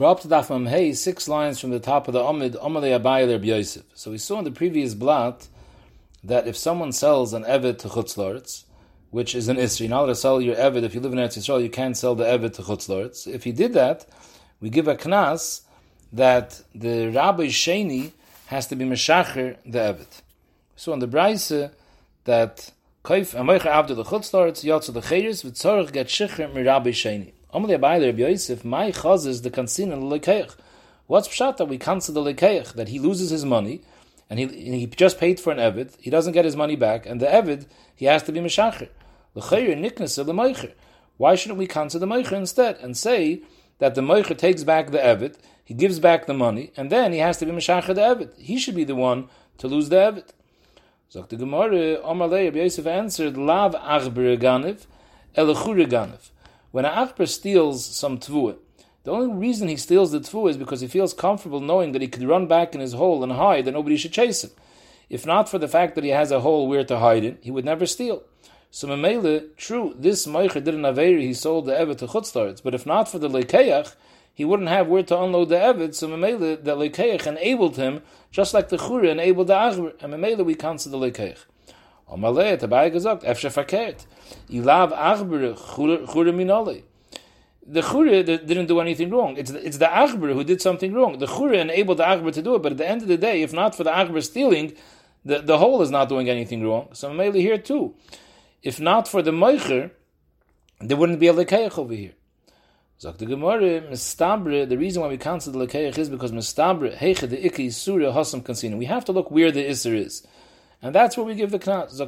We're up to Hey, six lines from the top of the Amid, Amalei Abayel Reb Yosef. So we saw in the previous blot that if someone sells an Evet to Chutzlaritz, which is an Isri, you're not allowed to sell your Evet, if you live in Eretz Yisrael, you can't sell the Evet to Chutzlaritz. If he did that, we give a knas that the Rabbi Sheni has to be Meshacher the Evet. So on the Braise, that Kaif Amoicha Abdu the Chutzlaritz, Yotzu the Chayris, V'tzorach get Shicher mi Rabbi Sheni. Amalei Abayel Reb Yosef, my chaz is the kansin and lekeich. What's pshat that we cancel the lekeich, that he loses his money, and he, he just paid for an evid, he doesn't get his money back, and the evid, he has to be meshacher. L'chayr niknas the meicher. Why shouldn't we cancel the meicher instead, and say that the meicher takes back the evid, he gives back the money, and then he has to be meshacher the evid. He should be the one to lose the evid. Sagt the Gemara, Amalei Reb Yosef answered, Lav achber ganiv, elachure ganiv when an Achbar steals some tvuah, the only reason he steals the tvuah is because he feels comfortable knowing that he could run back in his hole and hide and nobody should chase him. If not for the fact that he has a hole where to hide in, he would never steal. So Mamela, true, this Meicher did an Aveiri, he sold the Evet to Chutzlaritz, but if not for the Lekeach, he wouldn't have where to unload the Evet, so Mamela, the Lekeach enabled him, just like the Chure enabled the Achbar, and Mamela we cancel the Lekeach. Amalei, Tabai gesagt, Efshe verkehrt. Ilav Achber Chure Minole. The Chure didn't do anything wrong. It's the, it's the Achber who did something wrong. The Chure enabled the Achber to do it, but at the end of the day, if not for the Achber stealing, the, the whole is not doing anything wrong. So mainly here too. If not for the Meicher, there wouldn't be a Lekeich over here. Zok the Gemara, Mistabre, the reason why we cancel the Lekeich is because Mistabre, Heiche the Ikki Surah Hasam Kansina. We have to look where the Isser is. And that's where we give the knas. The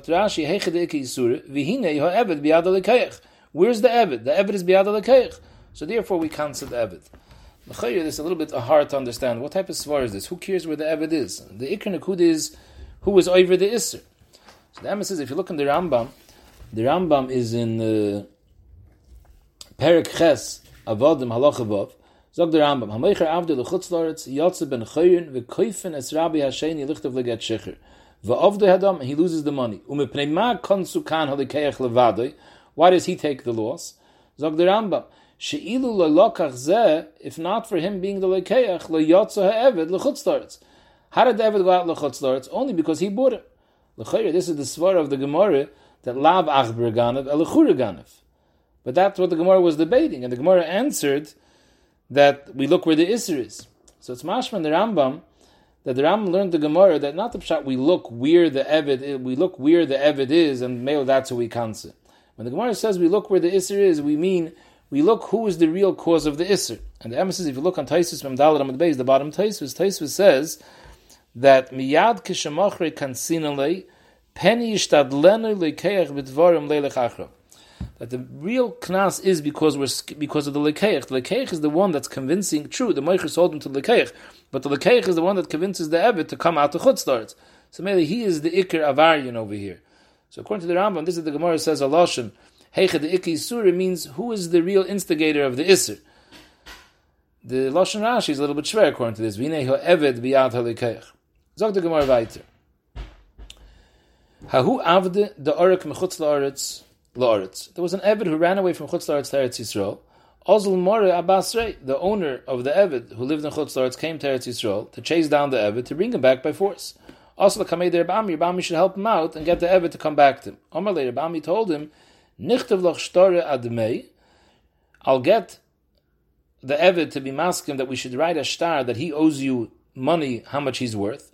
Where's the Eved? The Eved is Biad Lekeich. So therefore we cancel the Eved. L'chayr, this is a little bit hard to understand. What type of svar is this? Who cares where the Eved is? The Ikr Nakud is who is over the Isser. So the Emma says, if you look in the Rambam, the Rambam is in uh, Perik Ches, Avodim Halachavav, Zog the Rambam, Hamaycher Avdu L'chutzlaretz, Yotze ben Chayrin, V'koifen es Rabbi Leget Shecher. V'ovdu Hadam, he loses the money. Ma why does he take the loss? Zog the if not for him being the lekeach, le'yotze ha'eved l'chutzlaretz. How did David go out l'chutzlaretz? Only because he bought it. This is the svar of the Gemara, that lav achber ganav, elechure ganav. But that's what the Gemara was debating, and the Gemara answered that we look where the Isser is. So it's mashman the Rambam that the Rambam learned the Gemara that not the pshat we look where the Eved we look where the Eved is, and maybe that's who we cancel. When the Gemara says we look where the Isser is, we mean we look who is the real cause of the Isser. And the emphasis, if you look on Taisus from Dalit Amad Beis, the bottom Taisus, Taisus says that miyad kishamachre kansinale penny ishtadlenu lekeach b'dvarim leilech achra that the real knas is because we're because of the lekeich. The lekeich is the one that's convincing. True, the meicher sold him to the lekeich, but the lekeich is the one that convinces the evet to come out to chutzdarts. So maybe he is the ikir avarian over here. So according to the Rambam, this is the Gemara says a lashon. Heicha the ikir surah means who is the real instigator of the iser. The lashon Rashi is a little bit schwer according to this. V'nei eved biyad halikeich. Zog the Gemara weiter. Hahu avde the orek mechutz laaretz laaretz. There was an Eved who ran away from Chutz Laaretz to Eretz Yisrael. Ozul More the owner of the Eved who lived in Chutz Laaretz, came to Eretz Yisrael to chase down the Eved to bring him back by force. Also, the Kamei Rebami, Rebami should help him out and get the Eved to come back to him. Omar Rebami told him, Nichtav loch shtore admei, I'll get the Eved to be masking that we should write a star that he owes you money, how much he's worth.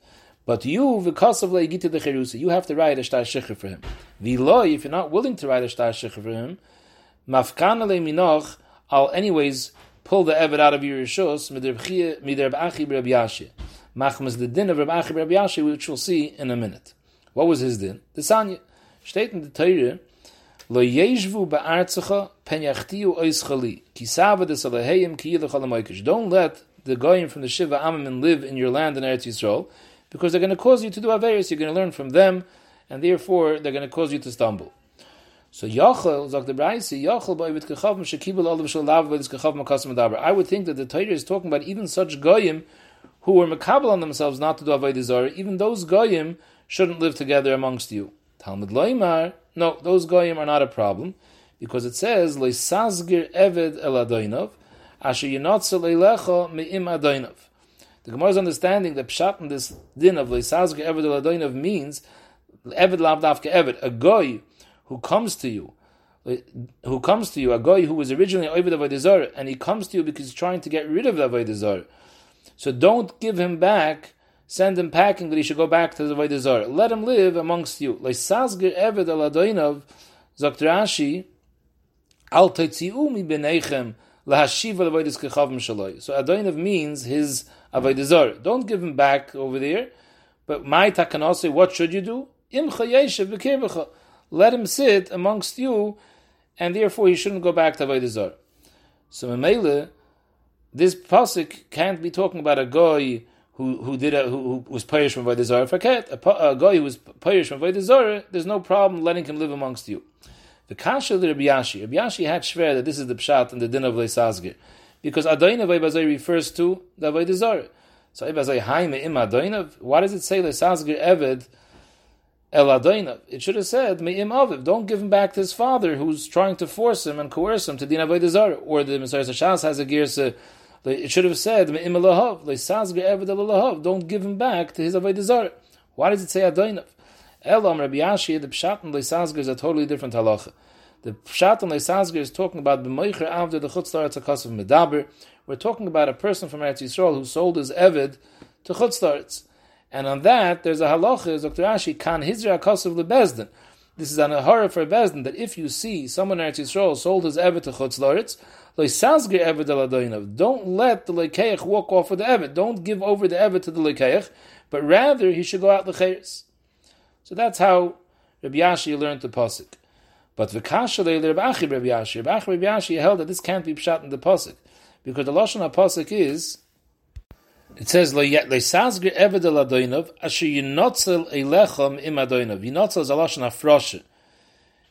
But you, because of leigita the cherusa, you have to write a shtar shecher for him. V'loi, if you're not willing to write a shtar shecher for him, mafkan le minoch, I'll anyways pull the evet out of your rishos mider b'achi b'rab yashi. Machmas the din of Rab Achi b'rab yashi, which we'll see in a minute. What was his din? The sanya steht in the Torah. Lo yeshvu ba'artzecha pen yachtiu ois chali ki sava des aleheyim ki yilach Don't let the goyim from the Shiva Amim live in your land in Eretz Yisrael because they're going to cause you to do Averis, you're going to learn from them, and therefore they're going to cause you to stumble. So Yachel, Zak the Braisi, Yachel Kechav Shekibel Olav Shalav Ba'ivit Kechav Makasim Adabar. I would think that the Torah is talking about even such Goyim who were makabel on themselves not to do Avodah even those Goyim shouldn't live together amongst you. Talmud Loimar, no, those Goyim are not a problem, because it says, Leisazgir Eved El Adoinov, asher yinotzel eilecha me'im adoinav. The Gemara's understanding that pshat in this din of leisazge eved adoinav means eved lav dafke eved, a goy who comes to you, who comes to you, a goy who was originally Ovid Avodah and he comes to you because he's trying to get rid of the Avodah So don't give him back send him packing that he should go back to the Zarah. Let him live amongst you. Leisazgir eved al adoinav, Zakt Rashi, al tetziu mi benechem lahashiv al avodas kechavim. So adoinav means his Avodah. Don't give him back over there. But my takanose, what should you do? Let him sit amongst you, and therefore he shouldn't go back to Avodah. So Mamela, this pasuk can't be talking about a guy who who did a, who, who was parish from Avodah Zarah. Forget a, a guy who was parish from Avodah. There's no problem letting him live amongst you. The kasha of Rabbi Yashi. Rabbi Yashi had shver that this is the pshat and the din of leisazgir, because Adoinav refers to the Avodah. So Eibazay Haime im Adoinav. Why does it say leisazgir Eved El Adoinav? It should have said Me'im Aviv. Don't give him back to his father, who's trying to force him and coerce him to din Avodah. Or the Messiah Shas has a girsa it should have said, Don't give him back to his Avodah. Why does it say Adoinav? Elam Rabbi Yashi, the Pshat and Leisazger is a totally different halacha. The Pshat and Leisazger is talking about B'moicher after the Chutzlar Tzakasav Medaber. We're talking about a person from Eretz Yisrael who sold his Eved to Chutzlaritz. And on that, there's a halacha, Dr. Rashi, Kan Hizra Akasav Lebezdin. This is an ahara for Bezdin, that if you see someone in Eretz Yisrael sold his Eved to Chutzlaritz, Ly San Evid al Adainov, don't let the lekeich walk off with the evet. Don't give over the evet to the lekeich, but rather he should go out the lecheres. So that's how Rabbi Yashi learned the pasuk. But v'kasha Rabbi Achi Rabbi Yashi, Rabbi Achi Rabbi Yashi held that this can't be pshat in the pasuk because the lashon pasuk is. It says leisazgir eved el adoinov asher yinotzel elechem im adoinov. Yinotzel is a lashon.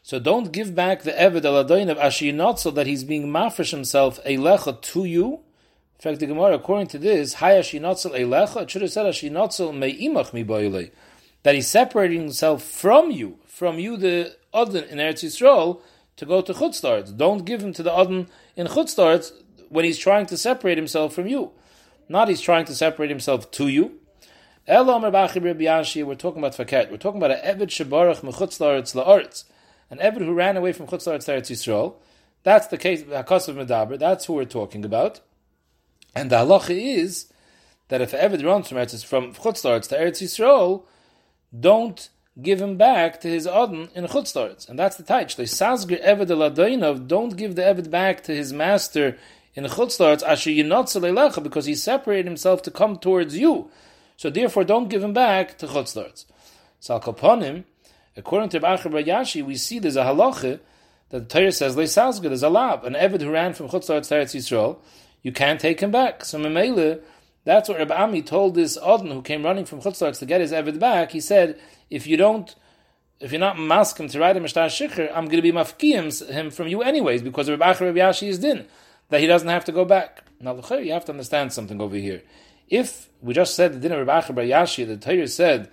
So don't give back the Eved al of Ashiyinot so that he's being mafresh himself Eilecha to you. In fact, the Gemara, according to this, Hay Ashiyinotzel Eilecha, it should have said Ashiyinotzel Me'imach Mi Boile. That he's separating himself from you, from you, the Odin in Eretz Yisrael, to go to Chutzlarts. Don't give him to the Odin in Chutzlarts when he's trying to separate himself from you. Not he's trying to separate himself to you. We're talking about Faket. We're talking about an Eved Shebarach Mechutzlarts La'arts an Eved who ran away from Chutzlar to Eretz Yisrael, that's the case, of Medaber, that's who we're talking about. And the halacha is that if Eved runs from Eretz, from Chutzlar to Eretz Yisrael, don't give him back to his Odin in Chutzlar. And that's the taich. The Sazgir Eved Eladoinov, don't give the Eved back to his master in Chutzlar, Asher because he separated himself to come towards you. So therefore, don't give him back to Chutzlar. So Al. According to Bachar Yashi, we see there's a halacha that the Torah says leisazga, there's a lab, an Eved who ran from Chutzlar to Eretz Yisrael, you can't take him back. So Memele, that's what Rabbi Ami told this Odin who came running from Chutzlar to get his Eved back. He said, if you don't, if you're not maskim to write a Mishtar Shikr, I'm going to be mafkiyim him from you anyways, because Rabbi Achar Rabbi Yashi is din, that he doesn't have to go back. Now, you have to understand something over here. If we just said the din of Rabbi Achar Rabbi Yashi, the Torah said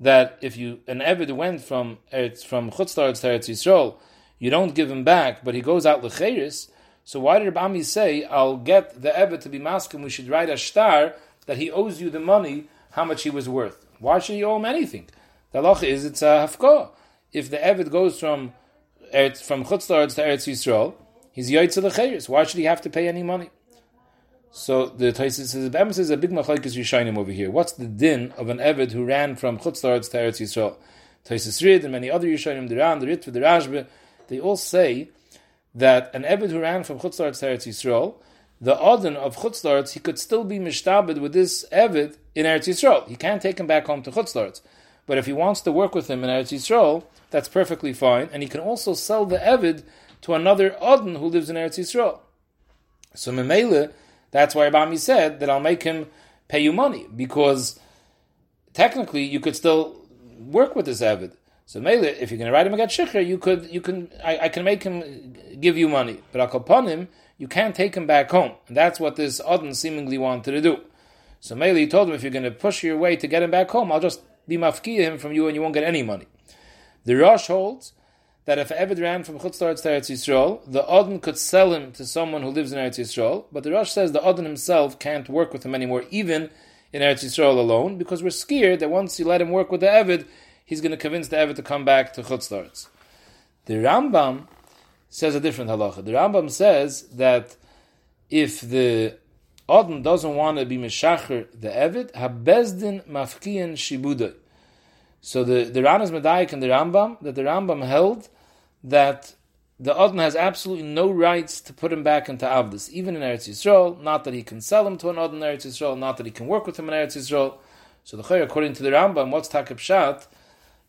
that if you an Eved went from from Chutzlar to Eretz Yisrael, you don't give him back, but he goes out lecheris. So why did Rabbi say, "I'll get the Eved to be maskim"? We should write a star that he owes you the money, how much he was worth. Why should you owe him anything? The halacha is it's a hafko. If the Eved goes from from Chutzlar to Eretz Yisrael, he's yaitz lecheris. Why should he have to pay any money? So the Taisis says, the says a big machlekes Yishainim over here. What's the din of an Eved who ran from Chutzlaretz to Eretz Yisrael? Taisis Rid and many other Yishainim, the Ran, the Ritva, the Rashba, they all say that an Eved who ran from Chutzlaretz to Eretz Yisrael, the Odin of Chutzlaretz, he could still be mishtabed with this Eved in Eretz Yisrael. He can't take him back home to Chutzlaretz. But if he wants to work with him in Eretz Yisrael, that's perfectly fine. And he can also sell the Eved to another Odin who lives in Eretz Yisrael. So Memele, that's why Abami said that I'll make him pay you money because technically you could still work with this Evid. So Mele, if you're going to write him a get shikhr, you could, you can, I, I, can make him give you money, but him, you can't take him back home, and that's what this Odin seemingly wanted to do. So Mele told him, if you're going to push your way to get him back home, I'll just be mafkiya him from you, and you won't get any money. The Rosh holds that if Eved ran from Chutzlaretz to Eretz Yisrael, the Odin could sell him to someone who lives in Eretz Yisrael, but the Rosh says the Odin himself can't work with him anymore, even in Eretz Yisrael alone, because we're scared that once you let him work with the Eved, he's going to convince the Eved to come back to Chutzlaretz. The Rambam says a different halacha. The Rambam says that if the Odin doesn't want to be Meshacher the Eved, Habezdin Mafkian Shibudai. So the, the Ranas Medayik and the Rambam, that the Rambam held that the Odin has absolutely no rights to put him back into Avdus, even in Eretz Yisrael, not that he can sell him to an Odin in Eretz Yisrael, not that he can work with him in Eretz Yisrael. So the Chayr, according to the Rambam, what's Takib Shat?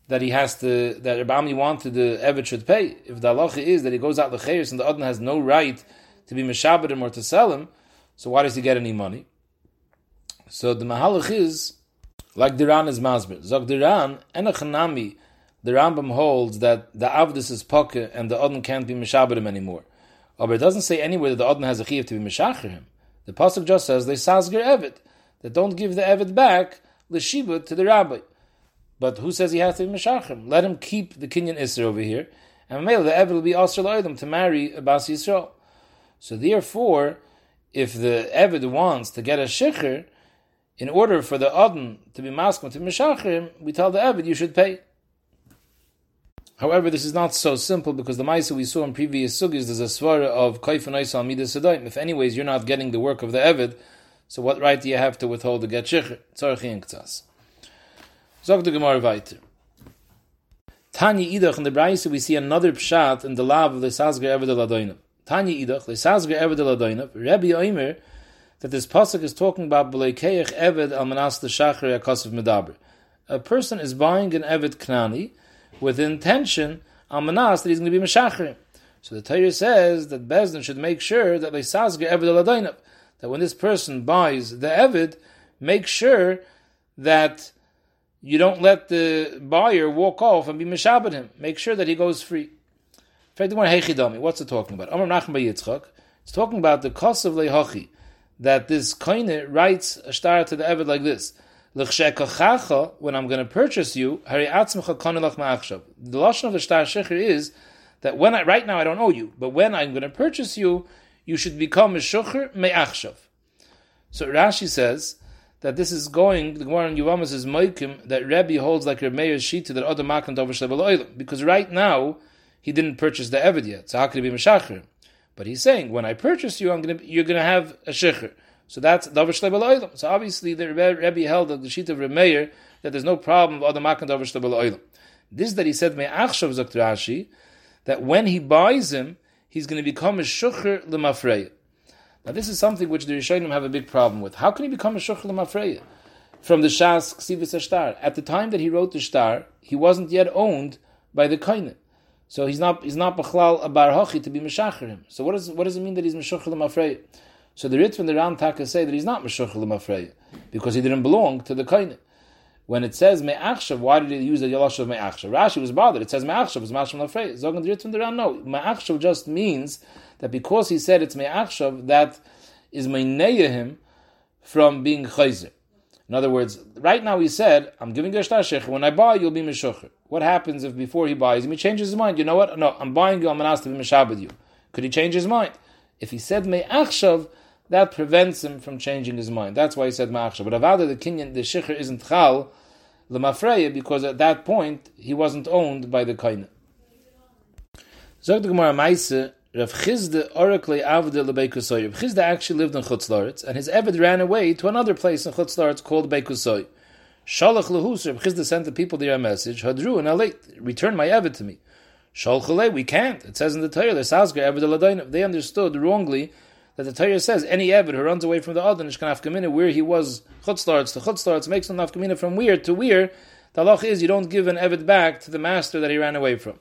That he has to, that Rabami wanted the Eved should pay. If the halacha is that he goes out the Lechayris and the Odin has no right to be Meshabed him or to sell him, so why does he get any money? So the Mahalach is, like Diran is Masber. Zog Diran, Enochanami, the Rambam holds that the Avdus is Poke and the Odin can't be Meshaber anymore. But it doesn't say anywhere that the Odin has a Chiv to be Meshacher him. The Pasuk just says, they Sasger Eved, that don't give the Eved back, the Shibut, to the Rabbi. But who says he has to be Meshacher Let him keep the Kenyan Isra over here, and maybe the Eved will be Asr Loidim to marry Abbas Yisrael. So therefore, if the Eved wants to get a Shikhr, in order for the Odin to be maskum to Meshachrim, we tell the Eved you should pay. However, this is not so simple because the Maisa we saw in previous sugis, there's a svara of Kaifan Isa Midas If anyways you're not getting the work of the Eved, so what right do you have to withhold to get Shikhr? Tzarchi in Ktas. Zog the Gemara weiter. Tanya Idach in the Braisa we see another pshat in the lav of the Sazgar Eved Ladoinim. Tanya Idach, the Sazgar Eved Ladoinim, Rabbi Oimer, that this pasuk is talking about Beleikeich Eved Al Manas the Shachar Yakosov Medaber. A person is buying an Eved Knani, with the intention Amanas that he's going to be Meshachrim. So the Torah says that Bezdin should make sure that they sazge Eved Aladainav, that when this person buys the Eved, make sure that you don't let the buyer walk off and be Meshabed him. Make sure that he goes free. in fact, What's it talking about? Amar Nachman. It's talking about the cost of Lehachi, that this koine writes a star to the Eved like this when I'm going to purchase you, the lashon of the shtar shecher is that when I right now I don't owe you, but when I'm going to purchase you, you should become a shukher me'achshav. So Rashi says that this is going. The Gemara in Yuvamas is moikim that Rebbe holds like Reb Meir's shita that other makan dover because right now he didn't purchase the eved yet. So how could he be meshacher? But he's saying when I purchase you, I'm to you're going to have a shecher. So that's davar shlei So obviously the Rebbe held that the sheet of Remeir that there's no problem of other makan davar shlei This is that he said me achshav zok that when he buys him, he's going to become a shukher lemafreya. Now this is something which the Rishonim have a big problem with. How can he become a shukher lemafreya? From the Shas Ksivus Shtar. At the time that he wrote the Shtar, he wasn't yet owned by the Kainim. So he's not he's not b'chlal a bar to be mishacher him. So what does what does it mean that he's mishacher lemafreya? So the Ritz and the Ram Taka say that he's not Meshuch L'mafreya, because he didn't belong to the Kainin. When it says Me'achshav, why did he use the Yalash of Me'achshav? Rashi was bothered. It says Me'achshav, it's Masham L'mafreya. Zogan and the Ram, no. Me'achshav just means that because he said it's Me'achshav, that is Me'neya him from being Chayzer. In other words, right now he said, I'm giving you a shtar when I buy, you'll be Meshuch. What happens if before he buys, him, he changes his mind? You know what? No, I'm buying you, I'm going to ask to be Meshabed you. Could he change his mind? If he said Me'achshav, that prevents him from changing his mind. That's why he said ma'achshav. But avada the kinyan the shikhr isn't chal lemafreya because at that point he wasn't owned by the kaina. Zog the Gemara Maise Rav Chizda oracle avde lebekusoy. Rav Chizda actually lived in Chutzlaritz, and his Eved ran away to another place in Chutzlaritz called Bekusoy. Shalach lehus Rav Chizda sent the people there a message. Hadru and aleit, return my Eved to me. Shalchale, we can't. It says in the Torah, the Sasgar Eved They understood wrongly that the Torah says any Eved who runs away from the Adon can nafkamina where he was chutzlarts to chutzlarts makes him nafkamina from where to where. The halach is you don't give an Eved back to the master that he ran away from.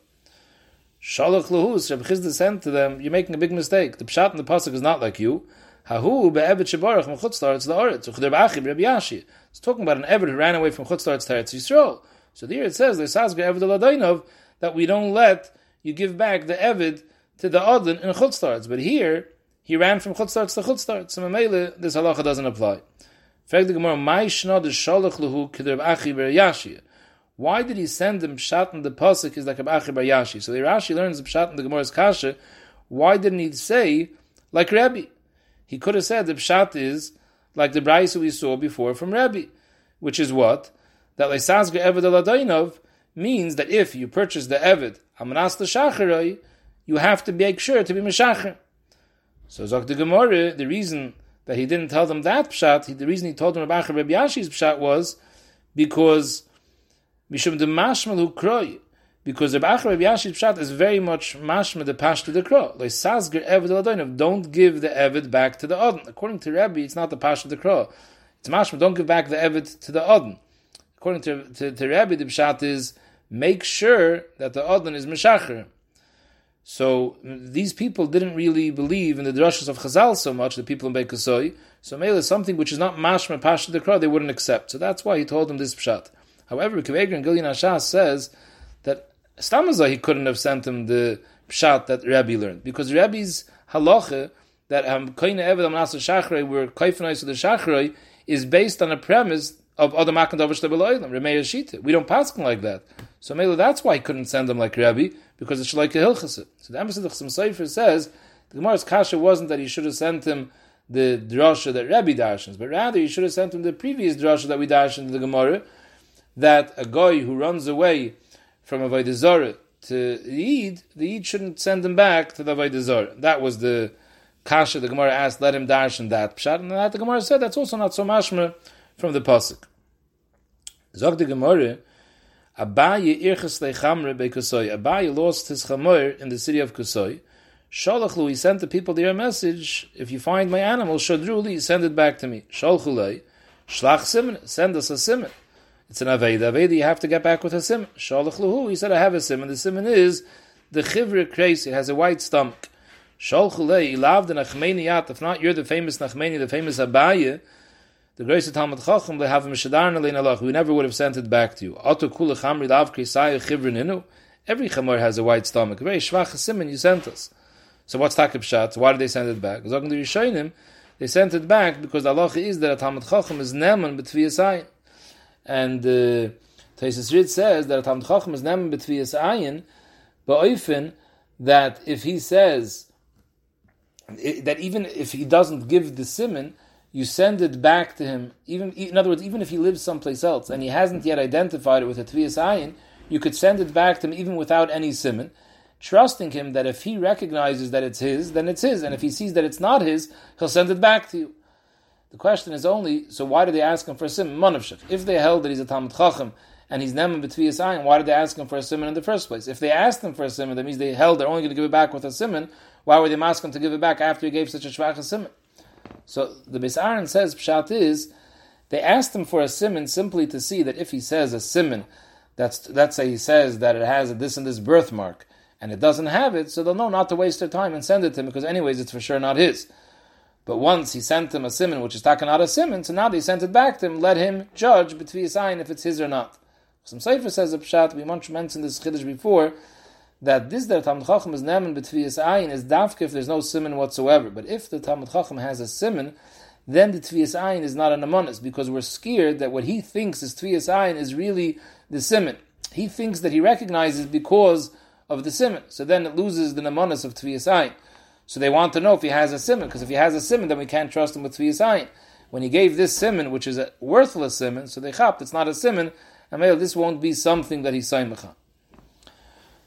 Shalach lahus, Reb Chizda sent to them, you're making a big mistake. The pshat in the pasuk is not like you. Hahu be'eved shebarach from chutzlarts the oretz. Uchder b'achib Reb Yashi. It's talking about an Eved who ran away from chutzlarts to Eretz Yisrael. So there it says, that we don't let you give back the Eved to the Adon in chutzlarts. But here, he ran from Chutzlarts to Chutzlarts. So Mamele, this halacha doesn't apply. The Gemara, "My shna de shalach lehu keder achi Why did he send him pshat in the pasuk is like a Bar Yashi? So the Rashi learns the pshat in the Gemara's kasha. Why didn't he say like Rabbi? He could have said the pshat is like the brayso we saw before from Rabbi, which is what that leisazga eved aladainov means that if you purchase the eved amanas the you have to make sure to be meshacher. So Zok the Gemara, the reason that he didn't tell them that pshat, the reason he told them about Rabbi Yashi's pshat was because Mishum the Mashmal who kroy. Because Rabbi Acha Rabbi Yashid Pshat is very much mashma the pash to the crow. Like Sazger Eved don't give the Eved back to the Odin. According to Rabbi, it's not the pash of the crow. It's mashma, don't give back the Eved to the Odin. According to, to, to Rabbi, the Pshat is make sure that the Odin is Meshacher. So these people didn't really believe in the drushes of Chazal so much, the people in Beikasoi. So Mele something which is not mashma pash to the crow, they wouldn't accept. So that's why he told them this Pshat. However, Kveger and Gilyan Ashas says that Stamazah he couldn't have sent him the pshat that Rabbi learned because Rabbi's halacha that um koine eved amnas shachrei were kaifnais of the shachrei is based on a premise of other makan davish lebeloilim remeir shita. We don't pass like that. So maybe that's why he couldn't send them like Rabbi because it's like a hilchas. So the Embassy of Chasam Sofer says the Gemara's kasha wasn't that he should have sent him the drasha that Rabbi darshans, but rather he should have sent him the previous drasha that we darshan in the Gemara that a guy who runs away from a Zarah to the Eid, the Eid shouldn't send him back to the Avodah That was the kasha the Gemara asked, let him darshan that pshat, and that the Gemara said that's also not so mashma from the pasuk. Zog the Gemara, Abaye irches lechamre bekosoi. Abaye lost his chamor in the city of Kosoi. Shalachlu, he sent the people their message, if you find my animal, shadruli, send it back to me. Shalchulei, shlach simon, send us a simon. It's an Aveda. Aveda, you have to get back with a sim. Shalach luhu, he said, I have a sim, the sim is the chivra crazy, it has a white stomach. Shalchulei, loved the Nachmeniyat, if not, you're the famous Nachmeni, the famous Abaye, the grace of Talmud Chacham, they have a Mishadar Nalein Allah, we never would have sent it back to you. Kula chamri every chamor has a white stomach, very schwach simon you sent us. So what's Takib Shat? Why did they send it back? Because the Rishonim, they sent it back because the Allah is that a Talmud Chacham is neman betviyasayin. And uh, Taisus Rid says that a Talmud Chacham is never betvias ayin, but often that if he says that even if he doesn't give the simon, you send it back to him. Even in other words, even if he lives someplace else and he hasn't yet identified it with a tvias ayin, you could send it back to him even without any simon, trusting him that if he recognizes that it's his, then it's his, and if he sees that it's not his, he'll send it back to you. The question is only, so why did they ask him for a simon? Manavshach. If they held that he's a Talmud Chacham and he's Neman B'tviyas Ayin, why did they ask him for a simon in the first place? If they asked him for a simon, that means they held they're only going to give it back with a simon. Why were they asking him to give it back after he gave such a shvach simon? So the Bisaran says, Pshat is, they asked him for a simon simply to see that if he says a simon, that's, let's say he says that it has this and this birthmark, and it doesn't have it, so they'll know not to waste their time and send it to him, because anyways, it's for sure not his. But once he sent him a simon, which is taken out a simon, so now they sent it back to him, let him judge between sign if it's his or not. Some Sefer says a pshat, we mentioned this chiddush before, that this that Talmud Chacham is nemen betvias ayin is dafka if there's no simon whatsoever. But if the Talmud Chacham has a simon, then the tvias ayin is not an amonis because we're scared that what he thinks is tvias ayin is really the simon. He thinks that he recognizes because of the simon, so then it loses the amonis of tvias ayin. So they want to know if he has a simon, because if he has a simon, then we can't trust him with tviyasayin. When he gave this simon, which is a worthless simon, so they chapped, it's not a simon, and this won't be something that he's saymecha.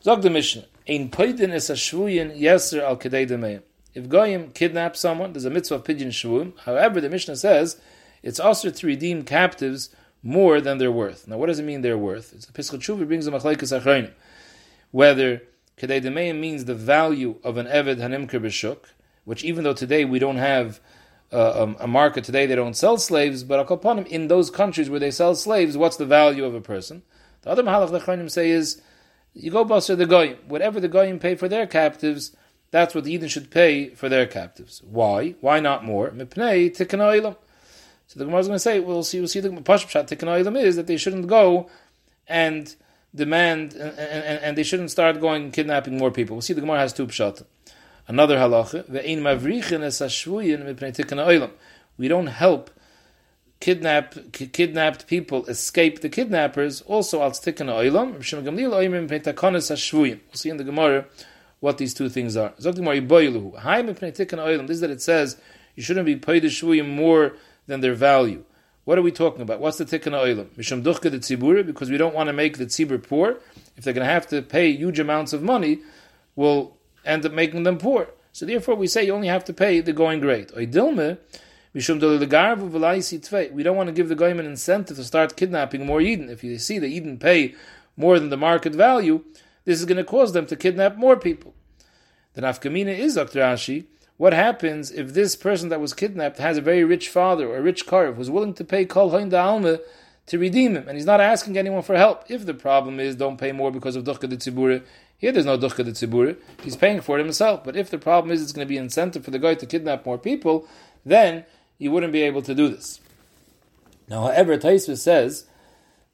Zog the Mishnah, Ein poidin is a shvuyin yeser al kedei demeim. If Goyim kidnap someone, there's a mitzvah of shvuyim. However, the Mishnah says it's also to redeem captives more than their worth. Now, what does it mean their worth? It's the Pesach Shuvi brings a machlekes achronim. Whether Kedei Demeim means the value of an Eved Hanimker B'Shuk, which even though today we don't have uh, um, a market today, they don't sell slaves, but in those countries where they sell slaves, what's the value of a person? The other Mahalach Lechanim say is, you go Basar the Goyim, whatever the Goyim pay for their captives, that's what the Eden should pay for their captives. Why? Why not more? Mipnei Tikkun So the Gemara is going to say, we'll see, we'll see the Pashpshat Tikkun is that they shouldn't go and demand, and, and, and, they shouldn't start going kidnapping more people. We'll see the Gemara has two pshat. Another halacha, We don't help kidnap, kidnapped people escape the kidnappers, also al stikken oilam, we'll see in the Gemara what these two things are. This is that it says you shouldn't be paid the shvuyim more than their value. What are we talking about? What's the tikkun oilam? Mishum duchka the tzibur, because we don't want to make the tzibur poor. If they're going to have to pay huge amounts of money, we'll end up making them poor. So therefore, we say you only have to pay the going great. Oidilme, we don't want to give the goyim an incentive to start kidnapping more Eden. If you see that Eden pay more than the market value, this is going to cause them to kidnap more people. The nafkamina is Dr. Ashi. What happens if this person that was kidnapped has a very rich father or a rich karv who's willing to pay kol hoin alma to redeem him, and he's not asking anyone for help? If the problem is don't pay more because of dukkha de tzibura, here there's no dukkha de tzibura, he's paying for it himself. But if the problem is it's going to be an incentive for the guy to kidnap more people, then you wouldn't be able to do this. Now, however, Taisva says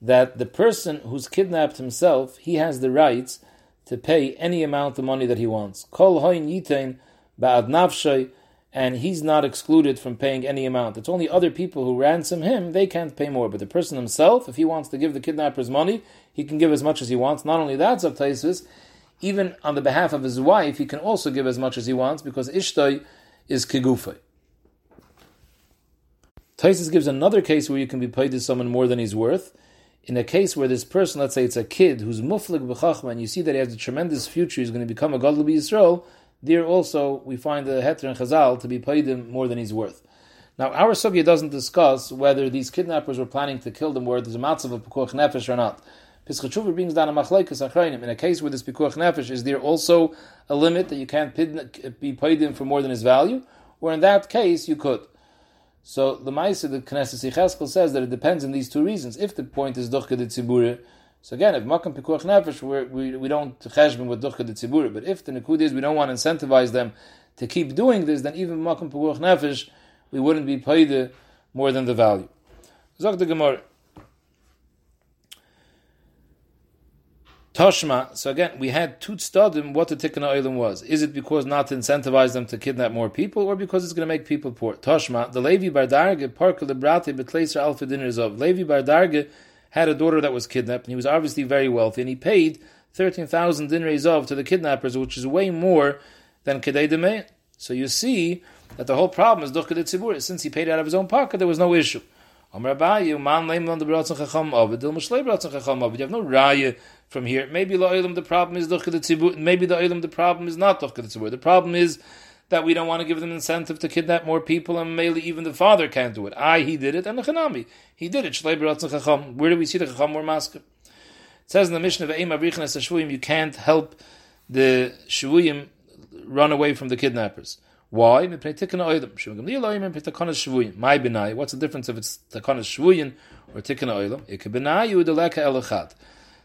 that the person who's kidnapped himself, he has the rights to pay any amount of money that he wants. Kol hoin yitain ba'ad and he's not excluded from paying any amount. It's only other people who ransom him, they can't pay more. But the person himself, if he wants to give the kidnappers money, he can give as much as he wants. Not only that, Zav even on the behalf of his wife, he can also give as much as he wants because Ishtoi is kigufay. Taisus gives another case where you can be paid to someone more than he's worth. In a case where this person, let's say it's a kid who's muflik b'chachma, and you see that he has a tremendous future, he's going to become a gadol b'Yisrael, there also we find the heter and chazal to be paid him more than he's worth. Now, our sugya doesn't discuss whether these kidnappers were planning to kill them, whether there's a matzav of pekuach nefesh or not. Pischachuvah brings down a machlekes achrayim. In a case where this pekuach nefesh, is there also a limit that you can't be paid him for more than his value? Or in that case, you could. So the Maisa, the Knesset Yecheskel says that it depends on these two reasons. If the point is Duchka de Tzibura, so again, if Makam Pikuach Nefesh, we, we don't cheshbon with Duchka de Tzibura, but if the Nikud is we don't want to incentivize them to keep doing this, then even Makam Pikuach Nefesh, we wouldn't be paid more than the value. Zog the Gemara. Toshma, so again, we had two studim what the tikkun oilim was. Is it because not to incentivize them to kidnap more people, or because it's going to make people poor? Toshma, the Levi Bardarge, Parka Librati Betleser Alpha Dinners of. Levi Bardarge had a daughter that was kidnapped, and he was obviously very wealthy, and he paid 13,000 dinars of to the kidnappers, which is way more than Kedei Demei. So you see that the whole problem is Duchka Tzibur. Since he paid out of his own pocket, there was no issue. You have no raya from here. Maybe the problem is Maybe the problem is not The problem is that we don't want to give them incentive to kidnap more people, and mainly even the father can't do it. I, he did it, and the Chanami, he did it. Where do we see the Chacham more masker? It says in the Mishnah of you can't help the Shvuyim run away from the kidnappers. Why? What's the difference if it's Takanas Shvuyin or Tikkun Oilam? Ikebenayu deleka elachad.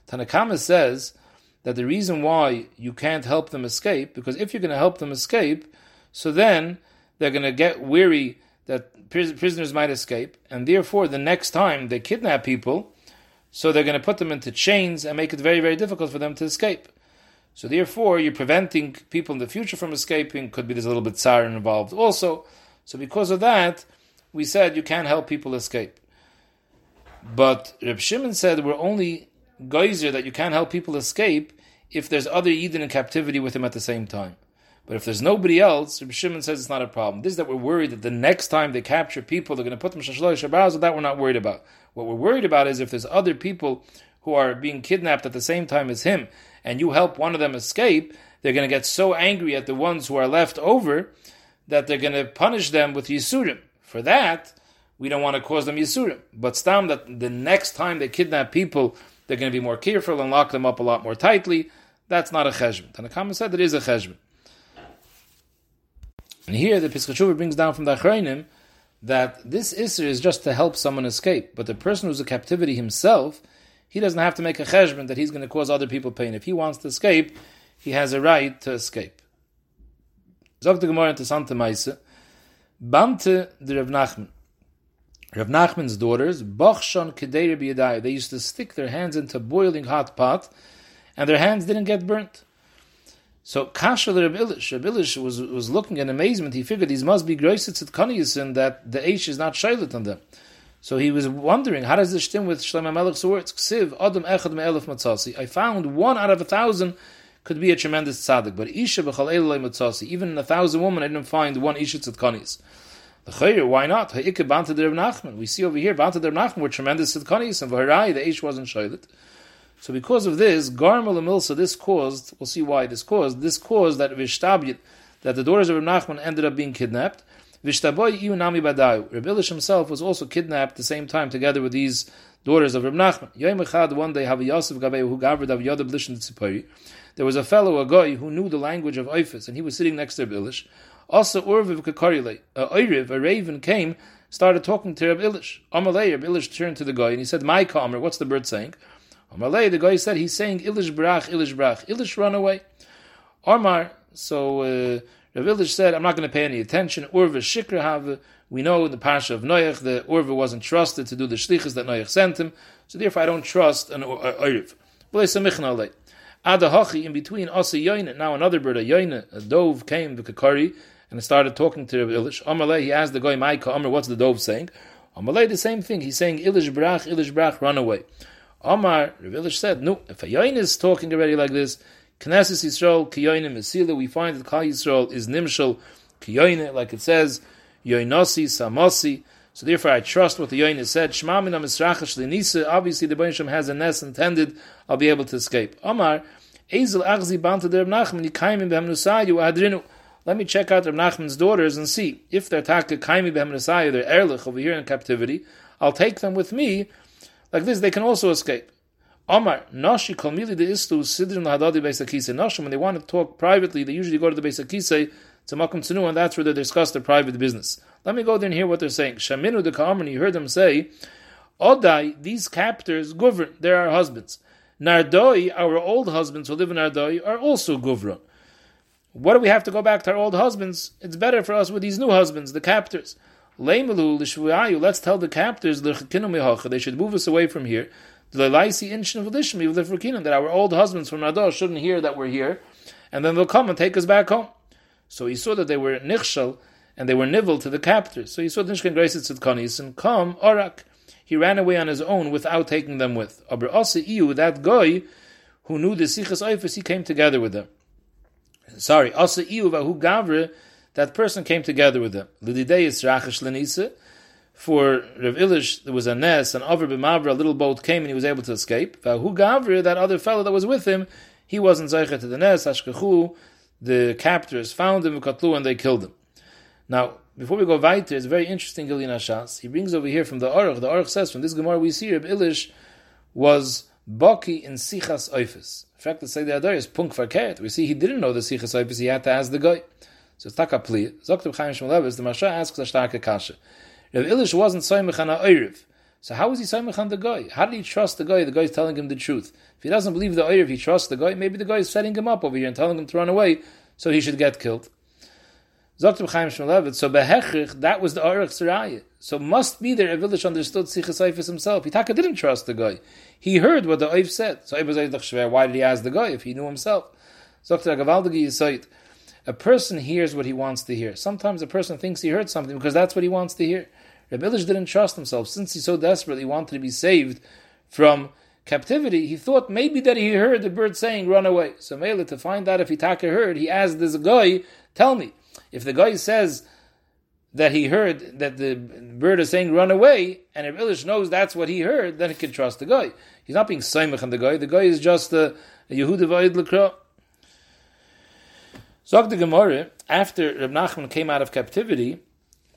Tanakama says that the reason why you can't help them escape, because if you're going to help them escape, so then they're going to get weary that prisoners might escape, and therefore the next time they kidnap people, so they're going to put them into chains and make it very, very difficult for them to escape. So therefore, you're preventing people in the future from escaping. Could be there's a little bit tsar involved also. So because of that, we said you can't help people escape. But Reb Shimon said we're only geyser that you can't help people escape if there's other Eden in captivity with him at the same time. But if there's nobody else, Reb Shimon says it's not a problem. This is that we're worried that the next time they capture people, they're going to put them shashloy shabaz. That we're not worried about. What we're worried about is if there's other people who are being kidnapped at the same time as him, and you help one of them escape, they're going to get so angry at the ones who are left over that they're going to punish them with Yisurim. For that, we don't want to cause them Yisurim. But stam that the next time they kidnap people, they're going to be more careful and lock them up a lot more tightly. That's not a cheshbon. Tanakama said it is a cheshbon. And here the Piskachuvah brings down from the Achrayim that this Isser is just to help someone escape. But the person who's in captivity himself, he doesn't have to make a cheshbon that he's going to cause other people pain. If he wants to escape, he has a right to escape. Zog the Gemara into Santa Maise, Bante the Rav Nachman. Rav Nachman's daughters, Bochshon Kedeir Biyadai, they used to stick their hands into boiling hot pot, and their hands didn't get burnt. So Kasha the Reb Ilish, Reb Ilish was, was looking in amazement. He figured these must be Groisitz at Kaniyasin that the Aish is not shaylit on them. So he was wondering, how does this stem with Shlomo Melech's words? Ksiv, Adam Echad Me'elef Matzasi. I found one out of a thousand could be a tremendous tzaddik, but Isha B'chal Eloi Matzasi. Even in a thousand women, I didn't find one Isha Tzidkanis. Why not? We see over here, Banta Rav Nachman were tremendous Tzidkanis, and V'harai, the Ish wasn't Shailit. So because of this, Garmal Milsa, this caused, we'll see why this caused, this caused that Vishtabit, that the daughters of Rav Nachman ended up being kidnapped, Vishtaboy Iunami Badayu. Rabbi Elish himself was also kidnapped at the same time together with these daughters of Reb Nachman. Yom Echad, one day, Havi Yosef Gabei, who gathered of Yoda Blishin Tzipari. There was a fellow, a guy, who knew the language of Oifis, and he was sitting next to Reb Elish. Also, Urviv Kakarile, a uh, Oiriv, a raven, came, started talking to Reb Elish. Amalei, Reb Elish turned to the guy, and he said, My Kamer, what's the bird saying? Amalei, the guy said, he's saying, Ilish Brach, Ilish Brach. Ilish, run away. Armar, so, uh, Rav Elish said, I'm not going to pay any attention. Urva shikrahav. We know in the Pasha of Noach that Urva wasn't trusted to do the shlichus that Noach sent him, so therefore I don't trust an Uriv. Ada Hachi, in between Asa Yoina, now another bird, a Yoina, a dove came, the Kakari, and started talking to Rav Elish. Amalei, he asked the guy, Maika, Amar, what's the dove saying? Amalei, the same thing. He's saying, Ilish Brach, Ilish Brach, run away. Omar, Rav Elish said, no, if a Yoina is talking already like this, Knesset Yisrael kiyonim esila. We find that Klal Yisrael is nimshal kiyonim, like it says yoinosi samasi. So therefore, I trust what the yoin said. Shema min linisa. Obviously, the Baruch has a nest intended. I'll be able to escape. Omar, ezel achzi banta der Nachman yikaimim behemnusayu adrinu. Let me check out Reb Nachman's daughters and see if they're taka kaimi behemnusayu, they're erlich over here in captivity. I'll take them with me. Like this, they can also escape. Omar, Nashi Kalmili de Istu Sidrin Hadadi Beisakise. Nashi, when they want to talk privately, they usually go to the Beisakise to Makam Tzinu, and that's where they discuss their private business. Let me go there and hear what they're saying. Shaminu de Ka'amr, you heard them say, Odai, these captors govern, they're our husbands. Nardoi, our old husbands who live in Nardoi, are also govern. What do we have to go back to our old husbands? It's better for us with these new husbands, the captors. Let's tell the captors, they should move us away from here that our old husbands from Nador shouldn't hear that we're here, and then they'll come and take us back home. So he saw that they were nichshel, and they were nivel to the captors. So he saw Nishkan Grace Tzidkanis, and come, Orak. He ran away on his own without taking them with. Aber also Iu, that guy who knew the Sichas Oifus, he came together with them. Sorry, also Iu, who Gavre, that person came together with them. Lididei is Rachash Lenisa, for Rav Ilish, there was a nest, and over b'mavra, a little boat came and he was able to escape. Who Gavri, that other fellow that was with him, he wasn't zeicher to the nest. Ashkechu, the captors found him, katlu, and they killed him. Now, before we go weiter, it's very interesting, Gilin Ashas. He brings over here from the Aruch. The Aruch says, from this Gemara we see Rav Ilish was Baki in Sichas Oifis. Fact, let's the other is Punk Farkeret. We see he didn't know the Sichas Oifis, he had to ask the guy. So it's Taka Pli. Zokta Chaim Shmulevis, the Masha asks a starke kasha. Rav Ilish wasn't Soymech on Oiriv. So how was he Soymech on the guy? How did he trust the guy? The guy is telling him the truth. If he doesn't believe the Oiriv, he trusts the guy. Maybe the guy is setting him up over here and telling him to run away, so he should get killed. So behechrich, that was the Orach Saraya. So must be there. Rav Ilish understood Sichas himself. He taka didn't trust the guy. He heard what the Oiv said. So why did he ask the guy if he knew himself? A person hears what he wants to hear. Sometimes a person thinks he heard something because that's what he wants to hear. Rabbi Elish didn't trust himself. Since he so desperately wanted to be saved from captivity, he thought maybe that he heard the bird saying, run away. So Mela, to find out if he taka heard, he asked this guy, tell me, if the guy says that he heard that the bird is saying run away, and if Elish knows that's what he heard, then he can trust the guy. He's not being Saimach on the guy, the guy is just a, a Yehuda Vayid Lekra. Zog the Gemara, after Reb Nachman came out of captivity,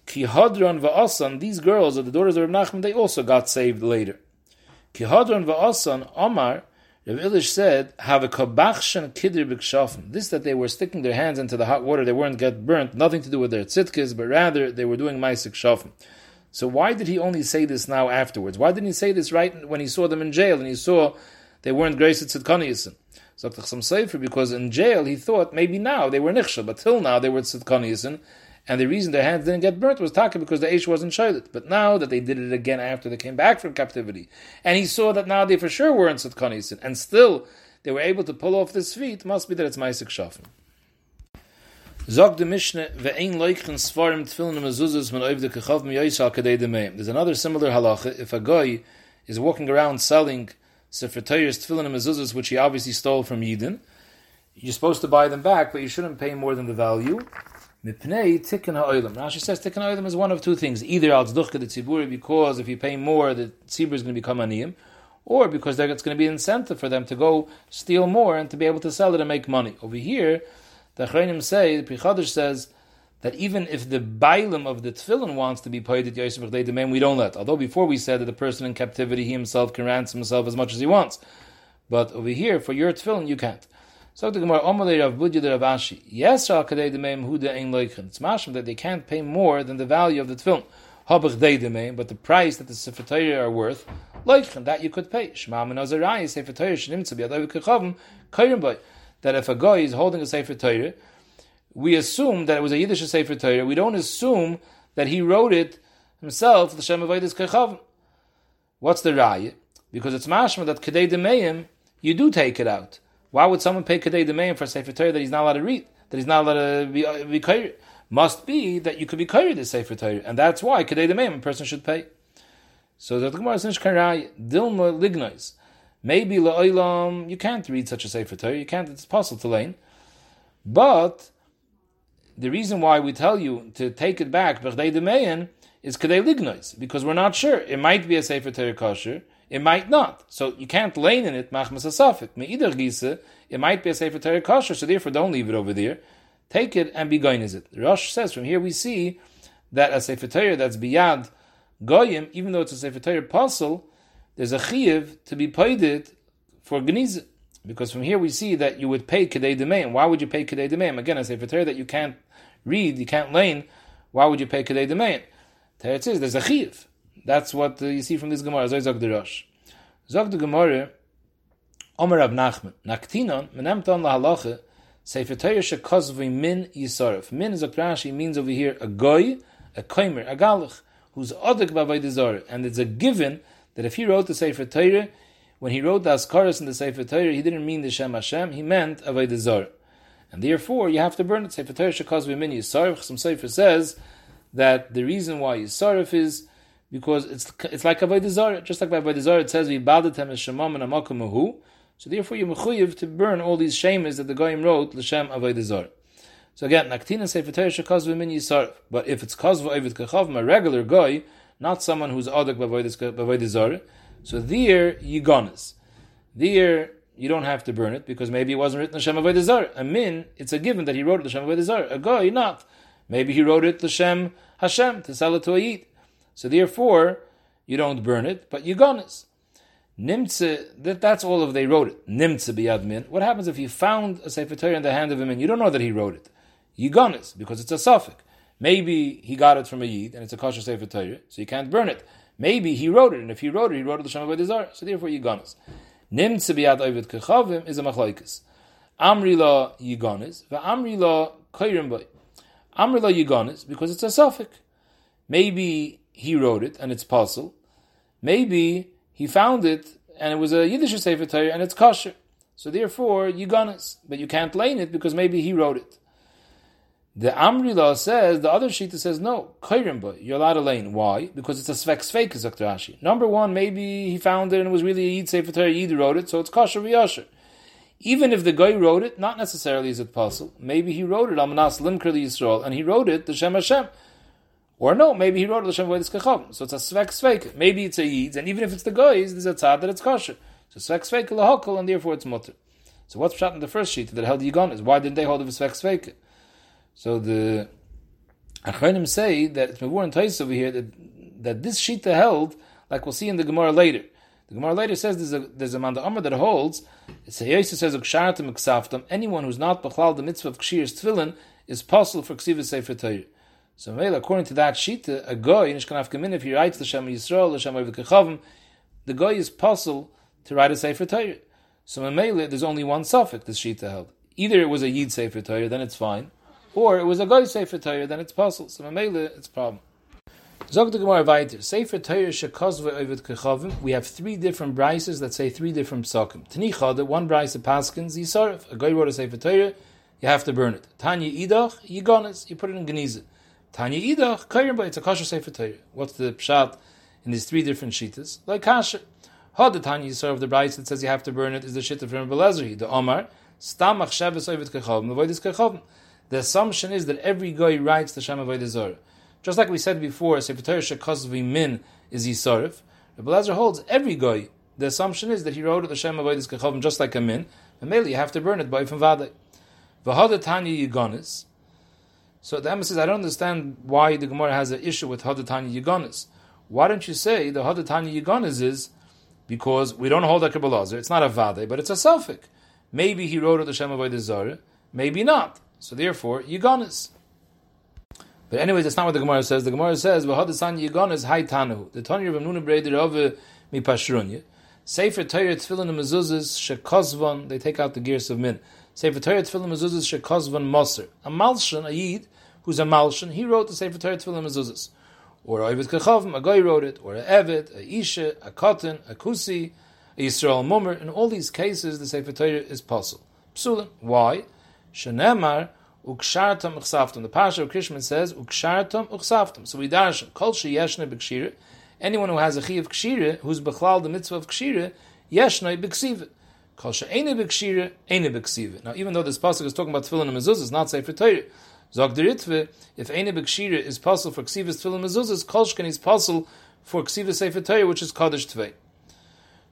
Kihadron va'asan, these girls are the daughters of Reb Nachman, they also got saved later. Kihadron va'asan, Omar, Rav Ilish said, have a kabachshan kidr b'kshafen. This that they were sticking their hands into the hot water, they weren't get burnt, nothing to do with their tzitkis, but rather they were doing ma'isik shafen. So why did he only say this now afterwards? Why didn't he say this right when he saw them in jail and he saw they weren't graced at? So some sefer because in jail he thought maybe now they were nichshel, but till now they were tzidkaniyasim, and the reason their hands didn't get burnt was taka because the Aish wasn't shaylit. But now that they did it again after they came back from captivity, and he saw that now they for sure weren't Sitkanis, and still they were able to pull off this feet, must be that it's Maisik Shafim. Zog the Mishnah ve'ein loichen svarim tefillin mezuzas men oiv de kechav miyoisal kadei demeim. There's another similar halacha. If a guy is walking around selling sefer Torah's tefillin mezuzas, which he obviously stole from Yidden, you're supposed to buy them back, but you shouldn't pay more than the value. Mipnei tikkun ha'olam. Rashi says tikkun ha'olam is one of two things. Either al tzduchka the tziburi, because if you pay more, the tzibur is going to become aniyim, or because there's going to be an incentive for them to go steal more and to be able to sell it and make money. Over here, the Achreinim say, the Prichadish says, that even if the bailim of the tefillin wants to be paid at Yosef Demain, we don't let. Although before we said that the person in captivity, he himself can ransom himself as much as he wants. But over here, for your tefillin, you can't. So the Gemara, Omalei Rav Budya Ashi, yes, Al Kadei Demeim Huda Ein Loichen. It's mashim that they can't pay more than the value of the tefillin. Habach Dei Demeim, but the price that the Sefer are worth, Loichen, that you could pay. Shema Men Azarai, Sefer Torah Shnim Tzabi Adai Kechavim, Kairim Boy that if a guy is holding a Sefer Torah, we assume that it was a Yiddish Sefer Torah. We don't assume that he wrote it himself, the Shem Avodah Kechav. What's the raya? Because it's mashma that Kedei Demeim, you do take it out. Why would someone pay Kedei Demeim for a Sefer Torah that he's not allowed to read, that he's not allowed to be, uh, be Must be that you could be Kair the Sefer Torah, and that's why Kedei Demeim a person should pay. So the Gemara says, Dilma Lignois. Maybe la'olam you can't read such a sefer Torah. You can't. It's possible to learn, but the reason why we tell you to take it back b'chdei demeyin is kadei lignois because we're not sure. It might be a sefer Torah kosher. It might not. So you can't lane in it machmas asafik. either gisa. It might be a sefer Torah kosher. So therefore, don't leave it over there. Take it and be going is it. Rosh says from here we see that a sefer Torah that's biyad goyim, even though it's a sefer Torah puzzle, there's a chiyuv to be paid it for gniza. Because from here we see that you would pay kedei demeim. Why would you pay kedei demeim? Again, say for Torah that you can't read, you can't lane. Why would you pay kedei demeim? There it is, there's a chiyuv. That's what uh, you see from this Gemara. Zoy zog the Rosh. Zog the Gemara. Omer Rab Nachman. Naktinon menemton lahalacha. Sefer Torah shekozvi min yisarif. Min is a Rashi means over here a goy, a koimer, a galach, who's odik b'avodah and it's a given that if he wrote the Sefer Torah, when he wrote the Askaras in the Sefer Torah, he didn't mean the Shem Hashem, he meant Avodah. And therefore, you have to burn it. Sefer Torah shekaz v'min yisarif. Some Sefer says that the reason why yisarif is because it's it's like Avodah Zarah. Just like by Avodah Zarah, it says, we v'ibadatem es shemam and amakum So therefore, you're mechuyev to burn all these shemas that the Goyim wrote, l'shem Avodah Zarah. So again, naktina Sefer Torah shekaz v'min yisarif. But if it's kaz v'ovid kechavim, a regular guy, not someone who's adak b'avodah zarah. So there, yigonis. There, you don't have to burn it because maybe it wasn't written Hashem avodah zarah. A min, it's a given that he wrote it Hashem avodah zarah. A guy, not. Maybe he wrote it Hashem Hashem to sell it to a yid. So therefore, you don't burn it, but yigonis. Nimtze, that, that's all of they wrote it. Nimtze biyad min. What happens if you found a Sefer Torah in the hand of him and you don't know that he wrote it? Yigonis, because it's a suffix. Maybe he got it from a Yid, and it's a kosher sefer Torah, so you can't burn it. Maybe he wrote it, and if he wrote it, he wrote it l'shem avodah so therefore yiganis. Nim tzibiyad ovid kechavim is a machlaikas. Amri la yiganis, va'amri la kairim boy. Amri la yiganis, because it's a suffix. Maybe he wrote it, and it's puzzle. Maybe he found it, and it was a Yiddish sefer Torah, and it's kosher. So therefore, yiganis. But you can't lane it, because maybe he wrote it. The Amri law says, the other Shita says, no, Kairimba, you're allowed to lane. Why? Because it's a Svek Sveik, Dr. Rashi. Number one, maybe he found it and it was really a Yid Sefer Torah, Yid wrote it, so it's Kasher V'yasher. Even if the guy wrote it, not necessarily is it possible. Maybe he wrote it, Amanas Limker Yisrael, and he wrote it, the Shem Hashem. Or no, maybe he wrote the Shem Vedis Kacham. So it's a Svek Sveik. Maybe it's a Yid, and even if it's the guys, there's a tzad that it's Kasher. So Svek Sveik Lahakal, and therefore it's Mutter. So what's shot in the first sheet that held Yigon is why didn't they hold of a Svek Sveik? So the Achronim say that it's Mavur and Tais over here that, that this Shita held, like we'll see in the Gemara later. The Gemara later says there's a there's a Manda Amr that holds. Yosef says Ukshartim Ksaftam. Anyone who's not Bachlal the mitzvah of Kshir's Tefillin is possible for Ksiva Sefer Torah. So according to that Shita, uh, a guy in Ishkanaf Kamin, if he writes the Shem Yisrael, the Shem Kechavim, the guy is possible to write a Sefer Torah. So Mamela, there's only one suffix this Shita held. Either it was a Yid Sefer Torah, then it's fine or it was a guy Sefer Torah, then it's possible. So Mamela, it's a problem. Zog the Gemara weiter. Sefer Torah shekozve ovid kechavim. We have three different brises that say three different psakim. Tnicha, the one brise of Paskins, Yisarif. A guy wrote a Sefer Torah, you have to burn it. Tanya idach, yigonis, you put it in geniza. Tanya idach, kayrim it's a kosher sefer Torah. What's the pshat in these three different shitas? Like kasher. How the Tanya Yisrael of the Bryce that says you have to burn it is the shita from Belezri, the Omar, Stam Achshavas Oivet Kechavim, Avoidis Kechavim. The assumption is that every guy writes the Shem Avodah Zorah. Just like we said before, Sefer Torah Shekosvi Min is Yisarif. Rabbi Lazar holds every guy. The assumption is that he wrote the Shem Avodah Kechavim just like a min. And mainly you have to burn it by from Vadai. V'hada Tanya Yigonis. So the Emma says, I don't understand why the Gemara has an issue with Hada Tanya Yigonis. Why don't you say the Hada Tanya Yigonis is because we don't hold a Kabbalah. It's not a Vade, but it's a Suffolk. Maybe he wrote it the Shem Zarah, maybe not. So therefore, Yigonis. But anyways, that's not what the Gemara says. The Gemara says, "V'hadasan Yigonis Hai Tanu." The Tanya of Nuna Breder of Mi Pashrunya. Sefer Torah Tefillin and Mezuzahs. They take out the gears of min. Sefer Torah Tefillin and Mezuzahs Moser. A Malshan, a Yid, who's a Malshan, he wrote the Sefer Torah Tefillin and Mezuzahs or Ovid Kechavim, a guy wrote it, or a Evet, a Isha, a Katan, a Kusi, a Yisrael Mummer. In all these cases, the Sefer Torah is possible. Psulim. Why? Shenemar ukshartam uchsaftam. The Pasha of Krishman says ukshartam uchsaftam. So we dash kol sheyeshne b'kshira. Anyone who has a chi of who's bechlal the mitzvah of kshira, yeshne b'ksiva. Kol she'ene b'kshira, ene b'ksiva. Now, even though this pasuk is talking about tefillin and mezuzah, it's not Sefer Torah. Zog der Ritve, if Eine Bekshira is possible for Ksivas Tfilim Mezuzahs, Kolshkin is possible for Ksivas Sefer Torah, which is Kaddish Tvei.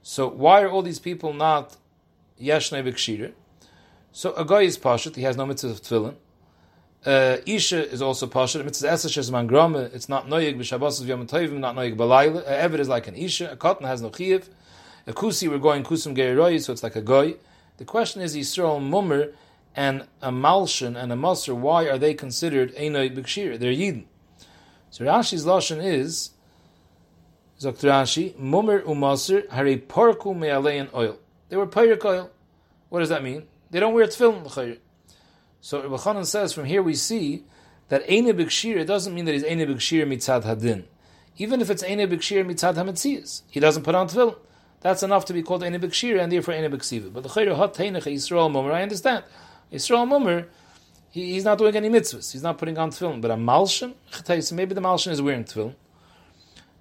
So why are all these people not Yashnei Bekshira? So a guy is Pashat, he has no mitzvah of Tefillin. Uh, Isha is also Pashat, mitzvah Esash is Mangrama, it's not Noyeg B'Shabbos of Yom Tovim, not Noyeg Balayla. A Eved is like an Isha, a Katan has no Chiyev. A Kusi, we're going Kusum Geiroyi, so it's like a guy. The question is Yisrael Mummer, and a Malshan and a Masr, why are they considered Einoi Bikshir? They're Yidden. So Rashi's Lashon is, Zok Rashi, Mummer umasr Hari Porku Mealein oil. They were Pyrik oil. What does that mean? They don't wear tefillin. So Rabbi Chanan says, from here we see that Eine Bikshir doesn't mean that he's Eine Bikshir mitzad hadin. Even if it's Eine Bikshir mitzad hametzias, he doesn't put on tefillin. That's enough to be called Eine Bikshir and therefore Eine Biksiva. But the Chayr Hot Teinach Yisrael Mummer, I understand. Yisrael Mummer, he, he's not doing any mitzvahs. He's not putting on tefillin. But a malshin, maybe the malshin is wearing tefillin.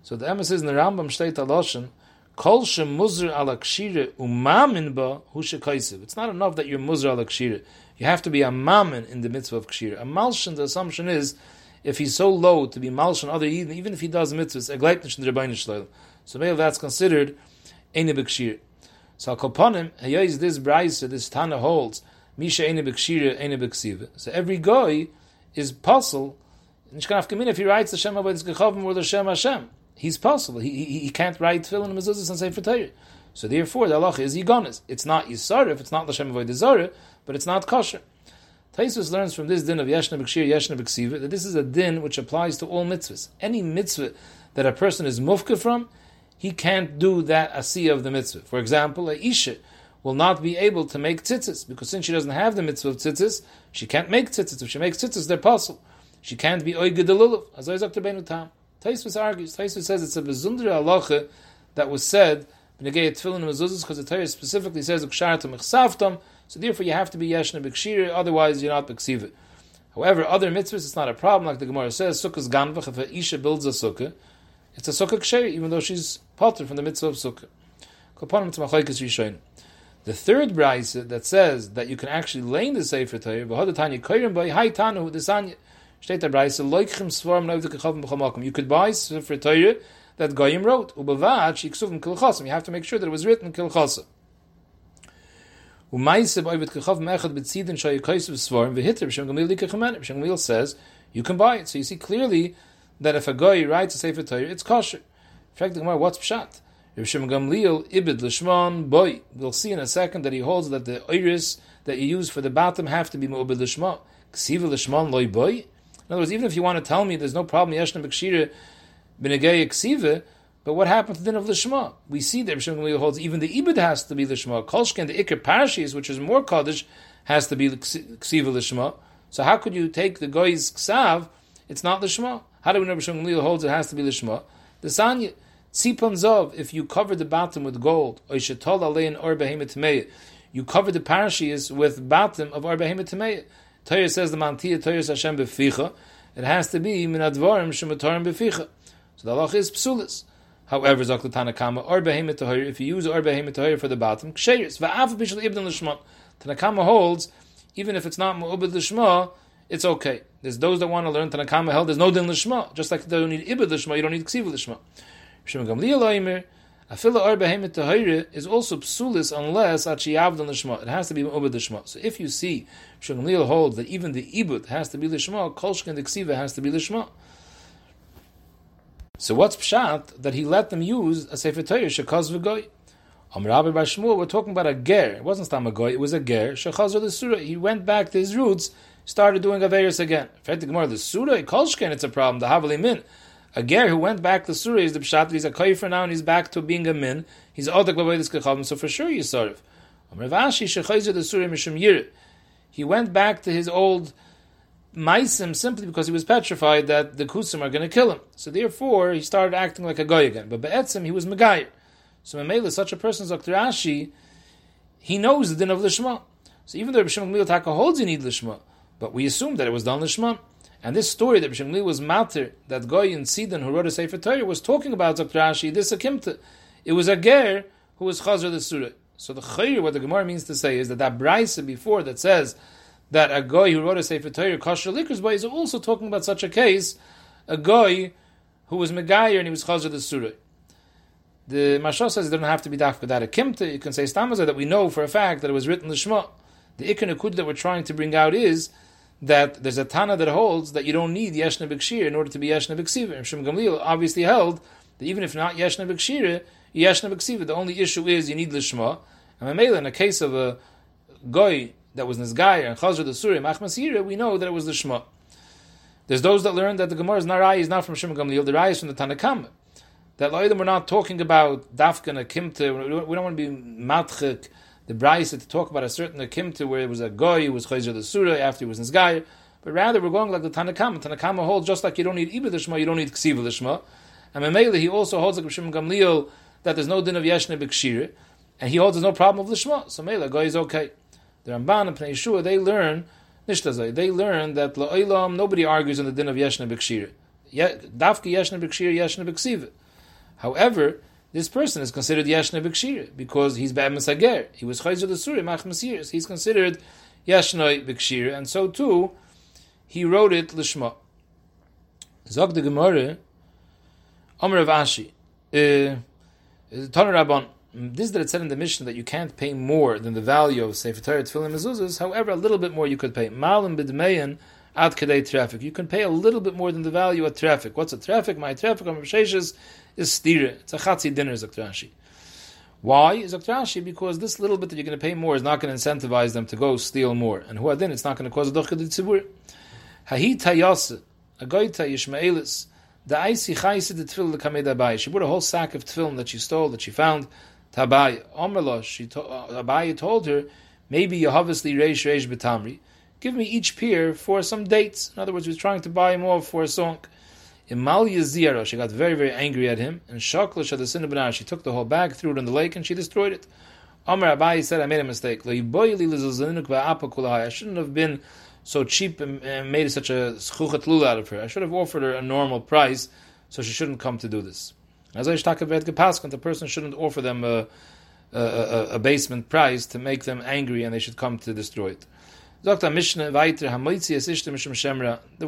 So the says in the Rambam Shteit Aloshin, Kol muzr ala kshire umamin ba hu It's not enough that you're muzr ala kshire. You have to be a mamin in the mitzvah of kshire. A malshin, the assumption is, if he's so low to be malshin other even, even if he does mitzvahs, a gleitnish in the Rebbeinu. So maybe that's considered ene b'kshire. So Kalponim, is this brayse, this Tana holds, Misha ene b'ksiva. So every guy is puzzle. If he writes the Shem Avodah Gechavim or the Shem Hashem, he's puzzle. He, he, he can't write Tefillin and Mezuzah and Sefer Torah. So therefore, the halacha is Yigonis. It's not Yisarif, it's not the Shem Avodah but it's not kosher. Taisus learns from this din of Yeshna B'Kshir, Yeshna B'Ksiva, that this is a din which applies to all mitzvahs. Any mitzvah that a person is mufka from, he can't do that asiyah of the mitzvah. For example, a Isha will not be able to make tzitzis, because since she doesn't have the mitzvah of tzitzis, she can't make tzitzis. If she makes tzitzis, they're possible. She can't be oige delulav, as Isaac Beinu Tam. Taisvis argues, Taisvis says it's a bezundra halacha that was said, b'negei tefillin and mezuzahs, because the Torah specifically says, ukshartam ichsavtam, so therefore you have to be yeshna b'kshir, otherwise you're not b'ksiva. However, other mitzvahs, it's not a problem, like the Gemara says, sukkah's ganvach, if a isha builds a sukkah, it's a sukkah ksher, even though she's potter from the mitzvah of sukkah. Machlaikas rishonim. The third brayse that says that you can actually lay in the Sefer Torah. State the b'chamakim. You could buy Sefer Torah that Goyim wrote. You have to make sure that it was written b'shem gamil says you can buy it. So you see clearly that if a guy writes a Sefer Torah, it's kosher. In fact, the what's pshat? Rav Shimon Gamliel ibid l'shmon boy. We'll see in a second that he holds that the iris that you use for the bottom have to be mu'ubid l'shmon. Ksiva l'shmon loy boy. In other words, even if you want to tell me there's no problem yeshna b'kshira b'negei ksiva, but what happened to the din of l'shma? We see that Shimon Gamliel holds even the ibid has to be l'shma. Kolshken, the ikar parashis, which is more kaddish, has to be ksiva l'shma. So how could you take the goy's ksav? It's not l'shma. How do we know Shimon Gamliel holds it has to be l'shma? The sanya. Zov, if you cover the bottom with gold, you you cover the parashiyas with batim of Hematamei. Torah says the Mantia Torah Hashem beficha. It has to be min advarim shematorim beficha. So the halach is psulis. However, Zakla Tanakama, or Behemoth if you use or for the bottom, Ksheris, Va'af Bishal Ibn Lishma. Tanakama holds, even if it's not Mu'ubid Lishma, it's okay. There's those that want to learn Tanakama held, there's no Din Lishma. Just like you don't need Ibn Lishma, you don't need Ksiv Lishma. Shem Gamliel Oimer, Afila or Behemoth Tahir is also psulis unless Achiyavdan Lishma. It has to be Mu'ubid Lishma. So if you see, Gamliel holds that even the ibut has to be Lishma, Kolshkin the Ksiva has to be Lishma. So what's pshat that he let them use a sefer Torah shekaz v'goy? Am Rabbi Bar we're talking about a ger. It wasn't stam a it was a ger. Shechaz the surah. He went back to his roots, started doing averis again. In the Gemara, the surah kolshken, it's a problem. The havali min. A ger who went back to surah is the pshat. He's a koifer now and he's back to being a min. He's odak this kechavim. So for sure you sarv. Am Rav Ashi shechaz the surah mishum yir. He went back to his old Maisim simply because he was petrified that the Kusim are going to kill him. So therefore, he started acting like a guy again. But Be'etzim, he was Megayer. So Memela, such a person as Dr. Ashi, he knows the din of Lishma. So even though Bishim Gamliel Taka holds you need Lishma, but we assume that it was done Lishma. And this story that Bishim was matter, that Goy and Sidon who wrote a Sefer Torah was talking about Dr. Ashi, this Akimta. It was a Ger who was Chazar the Surah. So the Chayr, what the Gemara means to say is that that Braisa before that says that a guy who wrote a Sefer Torah kosher liquors by is also talking about such a case, a guy who was Megayer and he was Chazer the Surah. The Mashal says it doesn't have to be dafka that a kimta. You can say stamaza that we know for a fact that it was written the Shema. The ikon that we're trying to bring out is that there's a Tana that holds that you don't need Yeshna B'Kshir in order to be Yeshna B'Ksiva. Shem Gamliel obviously held that even if not Yeshna B'Kshir, Yeshna B'Ksiva, the only issue is you need Lishma. And Mamela, in a case of a goy that was Nizgaya and Chazar the Suri, Machmasira, we know that it was the Shema. There's those that learn that the Gemara's Narai is not from Shimon Gamliel, the Rai is from the Tanakam. That Loidim we're not talking about Dafkan, a Kimta, we don't want to be Matchik, the Bryce to talk about a certain Akimta where it was a Goy who was Chazar the Surah after he was Nizgaya, but rather we're going like the Tanakam. Tanakam holds just like you don't need Iba the Shema, you don't need Ksiva the Shema. And Mamela, he also holds like Shimon Gamliel that there's no din of Yeshna B'Kshir, and he holds there's no problem of the Shema. So Mela, Goy is okay. The Ramban and Pnei Yeshua, they learn, Nishtazai, they learn that La'olam, nobody argues on the din of Yeshna B'Kshir. Dafki Yeshna B'Kshir, B'Ksiva. However, this person is considered Yeshna B'Kshir because he's Ba'em Sager. He was Chayzer the Suri, Mach Masiris. He's considered Yeshna B'Kshir, and so too, he wrote it Lishma. Zog the Gemara, Omer of Ashi, uh, Tanur Rabban, this that it said in the mission that you can't pay more than the value of Sefer Torah Tefillim Mezuzahs. However, a little bit more you could pay. Malim b'dmeyan ad kadei traffic. You can pay a little bit more than the value of traffic. What's a traffic? My traffic on Sheshes is stira. It's a chatzi dinner, Zaktrashi. Why? Zaktrashi? Because this little bit that you're going to pay more is not going to incentivize them to go steal more. And who then it's not going to cause a dochka tzibur. The icy. She brought a whole sack of tefillin that she stole, that she found, Tabai Omerla, she to, uh, Abaye told her, maybe you Yehovasli Reish Reish Betamri, give me each peer for some dates. In other words, he was trying to buy more for a song. Imal Yazira, she got very, very angry at him, and Shaklish the sin of she took the whole bag, threw it in the lake, and she destroyed it. Omer Abaye said, I made a mistake. I shouldn't have been so cheap and made such a schuchat out of her. I should have offered her a normal price, so she shouldn't come to do this. As I Gepaskant, the person shouldn't offer them a, a, a, a, basement price to make them angry and they should come to destroy it. There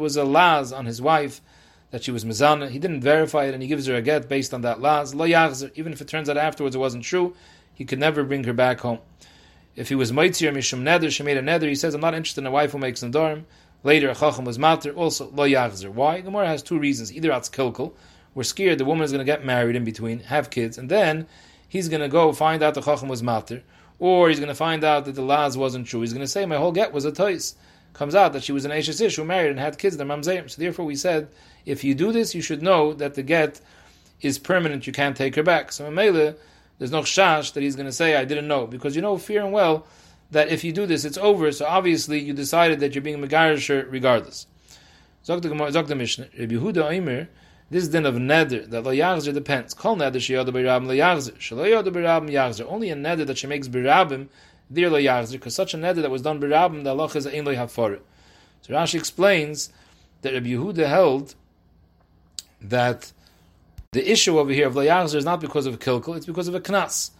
was a laz on his wife that she was mizana. He didn't verify it and he gives her a get based on that laz. Lo Even if it turns out afterwards it wasn't true, he could never bring her back home. If he was Maitzir Mishum Neder, she made a Neder, he says, I'm not interested in a wife who makes Nadorim. Later, a Chacham was Mater, also Lo Yachzer. Why? Gemara has two reasons. Either it's Kilkul, we're scared the woman is going to get married in between, have kids, and then he's going to go find out the chacham was matter, or he's going to find out that the laz wasn't true. He's going to say my whole get was a tois. Comes out that she was an Ashes who married and had kids, the mamzerim. So therefore, we said if you do this, you should know that the get is permanent. You can't take her back. So Mele, there's no shash that he's going to say I didn't know because you know fear and well that if you do this, it's over. So obviously, you decided that you're being megarish regardless. Zok the Mishnah, Rabbi Yehuda Omer this din of neder that lo yachzer depends. Kol neder she yoda b'rabim lo yachzer. She lo yoda b'rabim yachzer. Only a neder that she makes b'rabim Dir lo yachzer, because such a neder that was done b'rabim, the Allah is ein lo hafar. So Rashi explains that Rabbi Yehuda held that the issue over here of lo yachzer is not because of a kilkel, it's because of a knas.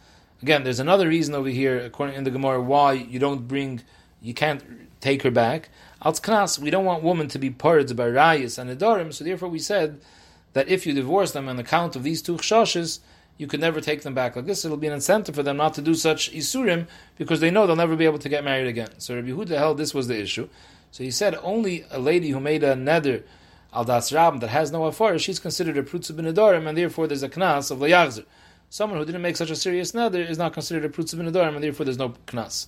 Again, there's another reason over here, according in the Gemara, why you don't bring, you can't take her back. Als knas, we don't want women to be pards by rayas and adorim, so therefore we said that if you divorce them on account of these two chshashes, you could never take them back like this. It'll be an incentive for them not to do such isurim because they know they'll never be able to get married again. So Rabbi Huda held this was the issue. So he said only a lady who made a neder al das rab that has no afar, she's considered a prutzu bin and therefore there's a knas of layachzer. Someone who didn't make such a serious neder is not considered a prutzu bin and therefore there's no knas.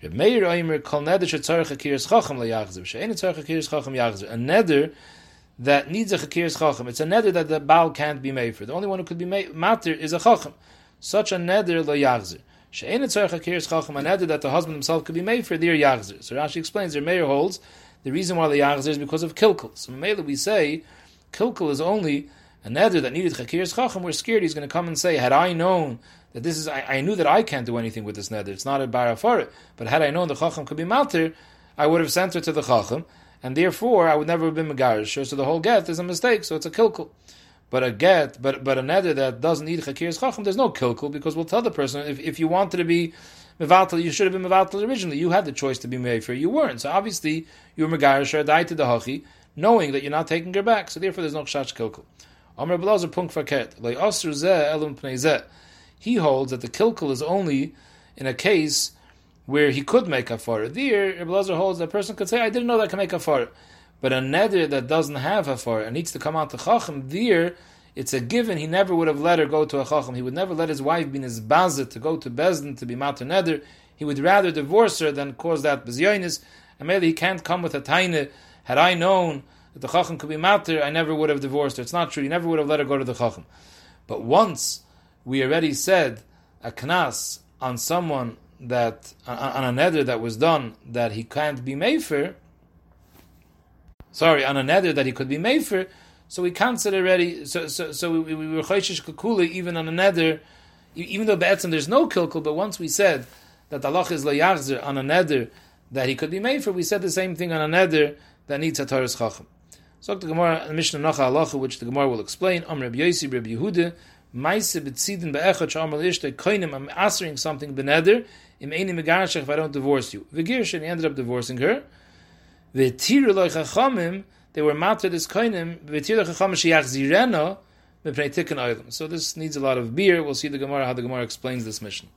A neder that needs a chakiris chacham. It's a neder that the baal can't be made for. The only one who could be made matir is a chacham. Such a neder lo yachzer. She'en tzarech chakiris chacham. A neder that the husband himself could be made for. Dear yachzer. So Rashi explains. Their mayor holds the reason why the yachzer is because of kilkel. So Mele we say kilkel is only a neder that needed chakiris chacham. We're scared he's going to come and say, had I known that this is, I, I, knew that I can't do anything with this neder. It's not a barafar. But had I known the chacham could be matir, I would have sent her to the chacham and therefore I would never have been megarish. So the whole get is a mistake. So it's a kilkul. But a get, but but a neder that doesn't need chakiris chacham, there's no kilkul because we'll tell the person if, if you wanted to be mevatel, you should have been mevatel originally. You had the choice to be mefer, you weren't. So obviously you were megarish or died to the hachi, knowing that you're not taking her back. So therefore there's no chash kilkul. Amr Blazer punk faket He holds that the kilkul is only in a case where he could make a far. There, Ibn Lazar holds that person could say, I didn't know that I can make a far. But a neder that doesn't have a far and needs to come out to Chacham, there, it's a given. He never would have let her go to a Chacham. He would never let his wife be his bazet to go to Bezdin to be matter neder. He would rather divorce her than cause that bezyonis. And maybe he can't come with a taina. Had I known that the Chacham could be matter, I never would have divorced her. It's not true. He never would have let her go to the Chacham. But once we already said a knas on someone that uh, uh, on a nether that was done that he can't be mefer. Sorry, on a nether that he could be mefer. So we cancelled already. So so so we, we were chayshish kakula even on a nether, even though be'etzim there's no kilkul. But once we said that the Allah is layachzer on a nether that he could be mefer, we said the same thing on a nether that needs a Torah's chacham. So the Gemara, Mishnah Nacha Halacha, which the Gemara will explain. Am Reb Yosi, Reb Yehuda, Maise betzidin be'echot shamal ishte koinim. I'm answering something beneder if I don't divorce you. V'girsh, and he ended up divorcing her. V'tiru loy chachamim, they were matter this koinim, v'tiru loy chachamim sheyach zirena. So this needs a lot of beer. We'll see the Gemara, how the Gemara explains this mission.